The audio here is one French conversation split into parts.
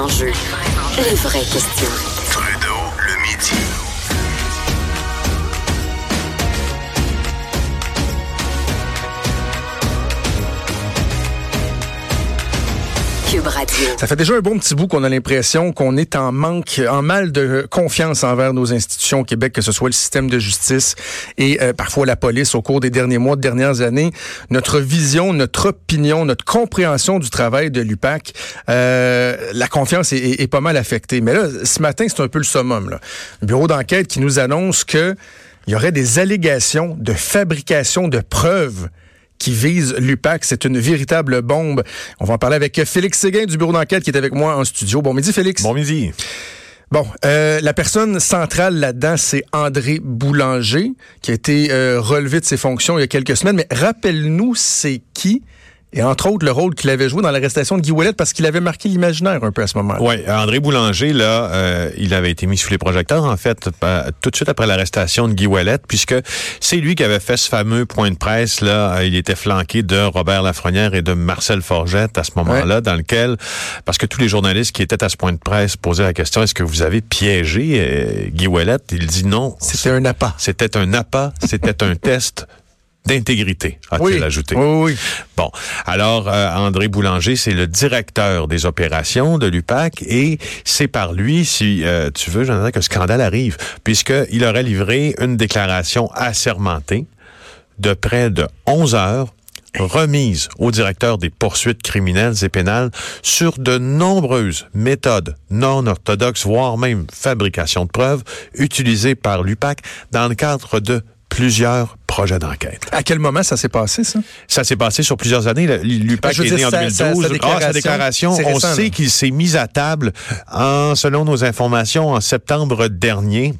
enjeux, les vraies questions. Trudeau, le midi. Ça fait déjà un bon petit bout qu'on a l'impression qu'on est en manque, en mal de confiance envers nos institutions au Québec, que ce soit le système de justice et euh, parfois la police au cours des derniers mois, de dernières années. Notre vision, notre opinion, notre compréhension du travail de l'UPAC, euh, la confiance est, pas mal affectée. Mais là, ce matin, c'est un peu le summum. Là. Le bureau d'enquête qui nous annonce que il y aurait des allégations de fabrication de preuves qui vise l'UPAC. C'est une véritable bombe. On va en parler avec Félix Séguin du bureau d'enquête qui est avec moi en studio. Bon midi, Félix. Bon midi. Bon, euh, la personne centrale là-dedans, c'est André Boulanger, qui a été euh, relevé de ses fonctions il y a quelques semaines. Mais rappelle-nous, c'est qui? Et entre autres, le rôle qu'il avait joué dans l'arrestation de Guy Ouellet, parce qu'il avait marqué l'imaginaire un peu à ce moment-là. Oui, André Boulanger, là, euh, il avait été mis sous les projecteurs, en fait, pa- tout de suite après l'arrestation de Guy Ouellet, puisque c'est lui qui avait fait ce fameux point de presse, là. Euh, Il était flanqué de Robert Lafrenière et de Marcel Forgette à ce moment-là, dans lequel, parce que tous les journalistes qui étaient à ce point de presse posaient la question, est-ce que vous avez piégé euh, Guy Ouellet? Il dit non. C'était un appât. C'était un appât, c'était un test d'intégrité, a-t-il Oui. ajouté. Oui. Bon, alors euh, André Boulanger, c'est le directeur des opérations de l'UPAC et c'est par lui, si euh, tu veux, Jonathan, que le scandale arrive, puisqu'il aurait livré une déclaration assermentée de près de 11 heures remise au directeur des poursuites criminelles et pénales sur de nombreuses méthodes non orthodoxes, voire même fabrication de preuves, utilisées par l'UPAC dans le cadre de plusieurs d'enquête. À quel moment ça s'est passé, ça? Ça s'est passé sur plusieurs années. L'UPAC est né en sa- sa- 2012. sa Ah, déclaration, déclaration, on récent, sait qu'il s'est mis à table, en, selon nos informations, en septembre dernier.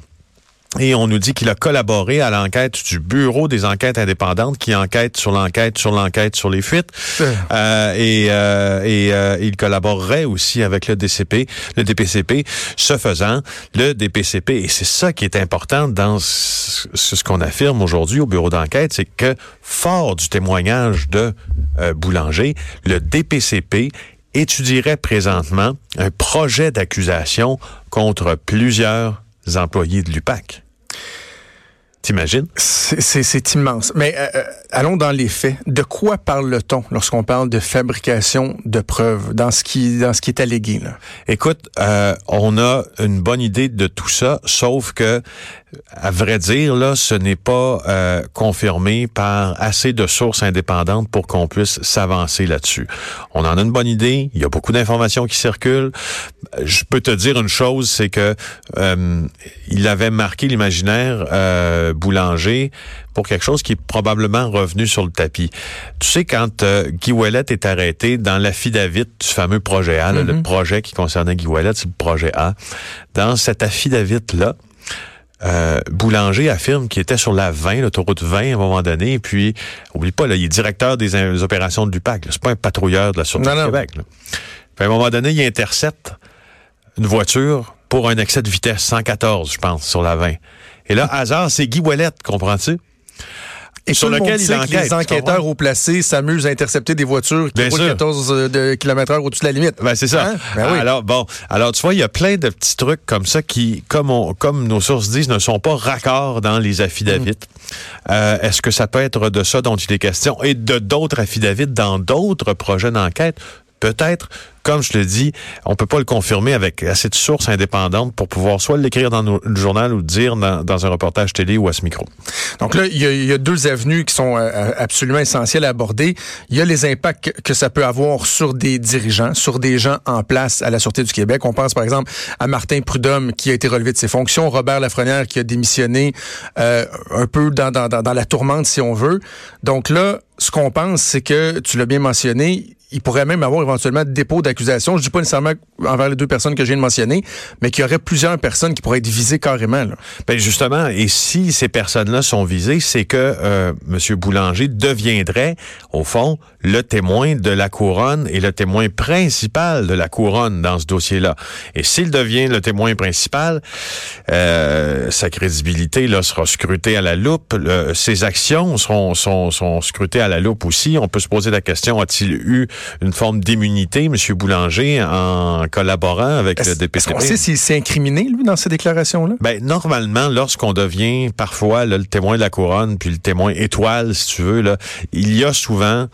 Et on nous dit qu'il a collaboré à l'enquête du Bureau des enquêtes indépendantes qui enquête sur l'enquête, sur l'enquête, sur les fuites. Euh. Euh, et euh, et euh, il collaborerait aussi avec le DCP, le DPCP. Ce faisant, le DPCP, et c'est ça qui est important dans ce, ce qu'on affirme aujourd'hui au Bureau d'enquête, c'est que fort du témoignage de euh, Boulanger, le DPCP étudierait présentement un projet d'accusation contre plusieurs employés de l'UPAC. T'imagines? C'est- immense. Mais euh, euh, allons dans les faits. De quoi parle-t-on lorsqu'on parle de fabrication de preuves dans ce qui, dans ce qui est allégué? Là? Écoute, euh, on a une bonne idée de tout ça, sauf que, à vrai dire, là, ce n'est pas euh, confirmé par assez de sources indépendantes pour qu'on puisse s'avancer là-dessus. On en a une bonne idée. Il y a beaucoup d'informations qui circulent. Je peux te dire une chose, c'est que euh, il avait marqué l'imaginaire euh, Boulanger pour quelque chose qui est probablement revenu sur le tapis. Tu sais, quand euh, Guy Ouellet est arrêté dans l'affidavit du fameux projet A, là, le projet qui concernait Guy Ouellet, c'est le projet A, dans cet affidavit-là, euh, Boulanger affirme qu'il était sur la 20, l'autoroute 20 à un moment donné, et puis, oublie pas, là, il est directeur des, des opérations de l'UPAC. C'est pas un patrouilleur de la Sûreté Non, du non. Québec. là. Puis à un moment donné, il intercepte une voiture pour un excès de vitesse, 114, je pense, sur la 20. Et là, hasard, c'est Guy Ouellet, comprends-tu? Et Sur tout le lequel monde il sait que enquête, les enquêteurs au placé s'amusent à intercepter des voitures qui roulent sûr. 14 euh, de km heure au-dessus de la limite. Ben c'est ça. Hein? Ben oui. Alors bon, alors tu vois, il y a plein de petits trucs comme ça qui, comme on, comme nos sources disent, ne sont pas raccords dans les affidavits. Euh, Est-ce que ça peut être de ça dont il est question et de d'autres affidavits dans d'autres projets d'enquête? Peut-être. comme je le dis, on peut pas le confirmer avec assez de sources indépendantes pour pouvoir soit l'écrire dans nos- le journal ou le dire dans, dans un reportage télé ou à ce micro. Donc là, il y, y a deux avenues qui sont euh, absolument essentielles à aborder. Il y a les impacts que, ça peut avoir sur des dirigeants, sur des gens en place à la Sûreté du Québec. On pense par exemple à Martin Prudhomme qui a été relevé de ses fonctions, Robert Lafrenière qui a démissionné euh, un peu dans, dans, dans la tourmente si on veut. Donc là, ce qu'on pense, c'est que, tu l'as bien mentionné, il pourrait même avoir éventuellement dépôt d'accusation. Je dis pas nécessairement envers les deux personnes que je viens de mentionner, mais qu'il y aurait plusieurs personnes qui pourraient être visées carrément. Là. Ben justement, et si ces personnes-là sont visées, c'est que euh, M. Boulanger deviendrait, au fond, le témoin de la couronne et le témoin principal de la couronne dans ce dossier-là. Et s'il devient le témoin principal, euh, sa crédibilité là sera scrutée à la loupe. Ses actions seront, sont, sont scrutées à la loupe aussi. On peut se poser la question a-t-il eu une forme d'immunité, M. Boulanger, en collaborant avec le Est-ce est-ce DPCP? qu'on sait s'il s'est incriminé, lui, dans ces déclarations-là? Ben, normalement, lorsqu'on devient parfois là, le témoin de la couronne, puis le témoin étoile, si tu veux, là, il y a souvent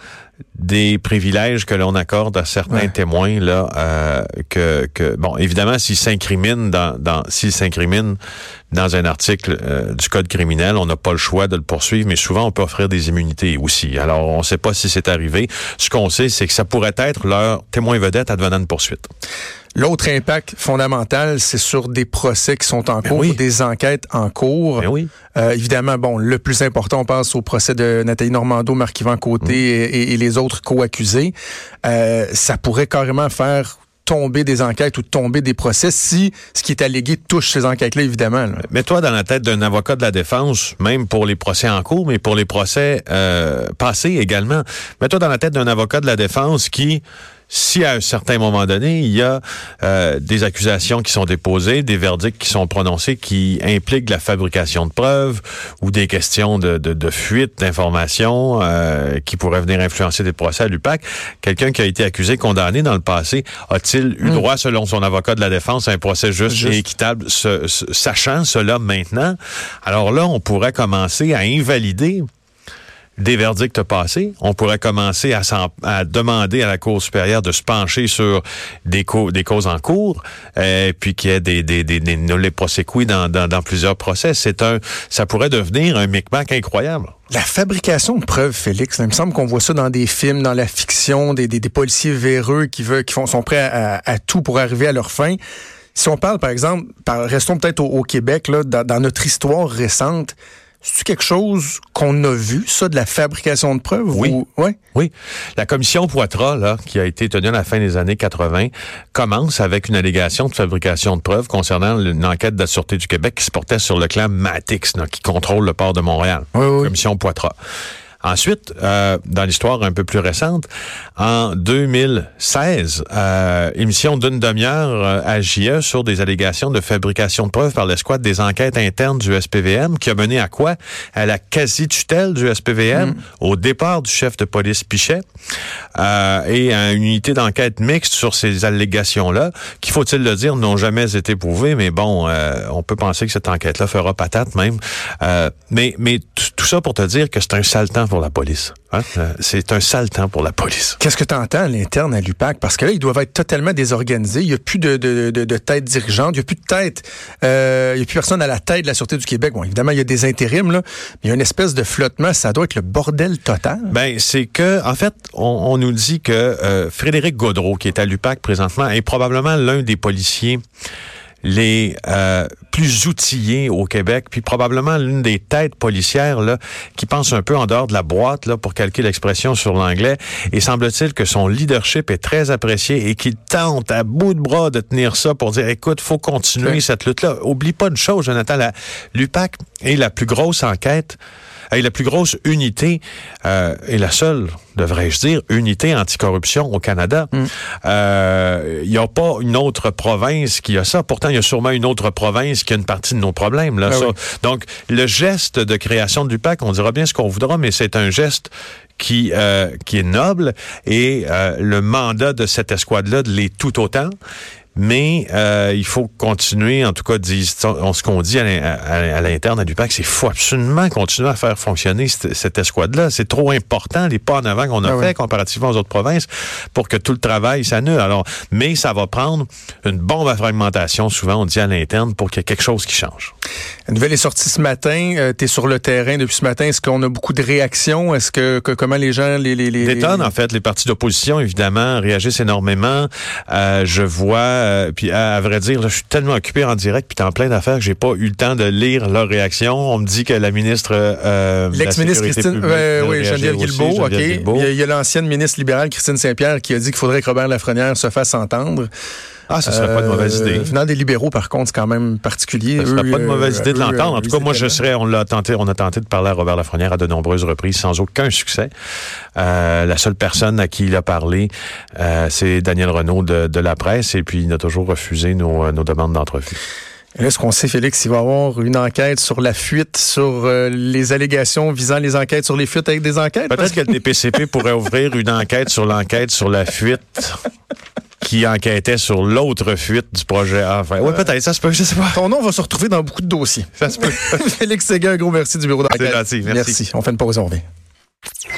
des privilèges que l'on accorde à certains Ouais. témoins là euh, que, que bon évidemment s'ils s'incrimine dans, dans s'ils s'incrimine dans un article euh, du code criminel on n'a pas le choix de le poursuivre mais souvent on peut offrir des immunités aussi. Alors on ne sait pas si c'est arrivé. Ce qu'on sait c'est que ça pourrait être leur témoin vedette advenant une poursuite L'autre impact fondamental, c'est sur des procès qui sont en Ben cours, oui. des enquêtes en cours. Ben oui. Euh, évidemment, bon, le plus important, on passe au procès de Nathalie Normando, Marc-Yvan Côté Mm. et, et les autres co-accusés. Euh, ça pourrait carrément faire tomber des enquêtes ou tomber des procès si ce qui est allégué touche ces enquêtes-là, évidemment. Mets-toi dans la tête d'un avocat de la défense, même pour les procès en cours, mais pour les procès euh, passés également. Mets-toi dans la tête d'un avocat de la défense qui, si à un certain moment donné, il y a euh, des accusations qui sont déposées, des verdicts qui sont prononcés qui impliquent la fabrication de preuves ou des questions de, de, de fuite d'informations euh, qui pourraient venir influencer des procès à l'UPAC, quelqu'un qui a été accusé, condamné dans le passé, a-t-il eu droit, selon son avocat de la défense, à un procès juste, Juste. et équitable, ce- ce- sachant cela maintenant? Alors là, on pourrait commencer à invalider des verdicts passés. On pourrait commencer à, demander à la Cour supérieure de se pencher sur des, cau- des causes en cours, euh, puis qu'il y ait des, des, des, des dans, plusieurs procès. C'est un, ça pourrait devenir un micmac incroyable. La fabrication de preuves, Félix, il me semble qu'on voit ça dans des films, dans la fiction, des, policiers véreux qui veulent, qui sont prêts à, tout pour arriver à leur fin. Si on parle, par exemple, par, restons peut-être au, Québec, là, dans notre histoire récente, c'est quelque chose qu'on a vu, ça, de la fabrication de preuves? Oui. Ou- ouais. Oui. La commission Poitras, là, qui a été tenue à la fin des années 80, commence avec une allégation de fabrication de preuves concernant une enquête de la Sûreté du Québec qui se portait sur le clan Matix, là, qui contrôle le port de Montréal. Oui, oui. Commission Poitras. Ensuite, euh, dans l'histoire un peu plus récente, en 2016, euh, émission d'une demi-heure euh, à JE sur des allégations de fabrication de preuves par l'escouade des enquêtes internes du SPVM, qui a mené à quoi? À la quasi-tutelle du SPVM, au départ du chef de police Pichet, euh, et à une unité d'enquête mixte sur ces allégations-là, qui, faut-il le dire, n'ont jamais été prouvées, mais bon, euh, on peut penser que cette enquête-là fera patate même. Euh, mais mais ça pour te dire que c'est un sale temps pour la police. hein? Euh, C'est un sale temps pour la police. Qu'est-ce que tu entends à l'interne à l'UPAC? Parce que là, ils doivent être totalement désorganisés. Il n'y a plus de, de, de, de tête dirigeante. Il n'y a plus de tête. euh, il n'y a plus personne à la tête de la Sûreté du Québec. Bon, évidemment, il y a des intérims, là. Mais il y a une espèce de flottement. Ça doit être le bordel total. Ben, c'est que, en fait, on, on nous dit que euh, Frédéric Gaudreau, qui est à l'UPAC présentement, est probablement l'un des policiers les euh, plus outillés au Québec, puis probablement l'une des têtes policières là, qui pense un peu en dehors de la boîte, là, pour calquer l'expression sur l'anglais. Et semble-t-il que son leadership est très apprécié et qu'il tente à bout de bras de tenir ça pour dire, écoute, faut continuer cette lutte-là. Oublie pas une chose, Jonathan, la- l'UPAC est la plus grosse enquête est la plus grosse unité euh, et la seule, devrais-je dire, unité anticorruption au Canada. Euh, Il n'y a pas une autre province qui a ça. Pourtant, il y a sûrement une autre province qui a une partie de nos problèmes. Là, Ah ça. oui. Donc, le geste de création du PAC, on dira bien ce qu'on voudra, mais c'est un geste qui, euh, qui est noble et euh, le mandat de cette escouade-là l'est tout autant. Mais euh, il faut continuer, en tout cas, on- ce qu'on dit à l'in- à- à l'interne à l'UPAC, c'est qu'il faut absolument continuer à faire fonctionner cette, cette escouade-là. C'est trop important, les pas en avant qu'on a Ah fait oui. comparativement aux autres provinces pour que tout le travail s'annule. Alors, mais ça va prendre une bombe à fragmentation, souvent on dit à l'interne, pour qu'il y ait quelque chose qui change. La nouvelle est sortie ce matin. tu es sur le terrain depuis ce matin. Est-ce qu'on a beaucoup de réactions? Est-ce que, que- comment les gens les les les Détonne, en fait. Les partis d'opposition, évidemment, réagissent énormément. Euh, je vois, euh, puis à, à vrai dire, là, je suis tellement occupé en direct, puis en plein d'affaires que j'ai pas eu le temps de lire leurs réactions. On me dit que la ministre... euh, L'ex-ministre Christine, euh, oui, Geneviève Guilbeault, OK. Geneviève Guilbeault. Il y a, il y a l'ancienne ministre libérale Christine Saint-Pierre qui a dit qu'il faudrait que Robert Lafrenière se fasse entendre. Ah, ce serait pas de mauvaise Euh, idée. Venant des libéraux, par contre, c'est quand même particulier. Ce serait pas de mauvaise euh, idée de l'entendre. En euh, tout cas, moi, je serais, on l'a tenté, on a tenté de parler à Robert Lafrenière à de nombreuses reprises sans aucun succès. Euh, la seule personne à qui il a parlé, euh, c'est Daniel Renault de, de la presse, et puis il a toujours refusé nos, nos demandes d'entrevue. Et Là, ce qu'on sait, Félix, il va y avoir une enquête sur la fuite, sur euh, les allégations visant les enquêtes sur les fuites avec des enquêtes. Peut-être que le DPCP pourrait ouvrir une enquête sur l'enquête sur la fuite qui enquêtait sur l'autre fuite du projet A. Enfin, oui, peut-être, ça se peut, je sais pas. Ton nom va se retrouver dans beaucoup de dossiers. Ça se peut. Félix Séguin, un gros merci du bureau d'enquête. Merci. Merci. On fait une pause, on revient.